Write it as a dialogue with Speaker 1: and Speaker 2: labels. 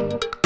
Speaker 1: you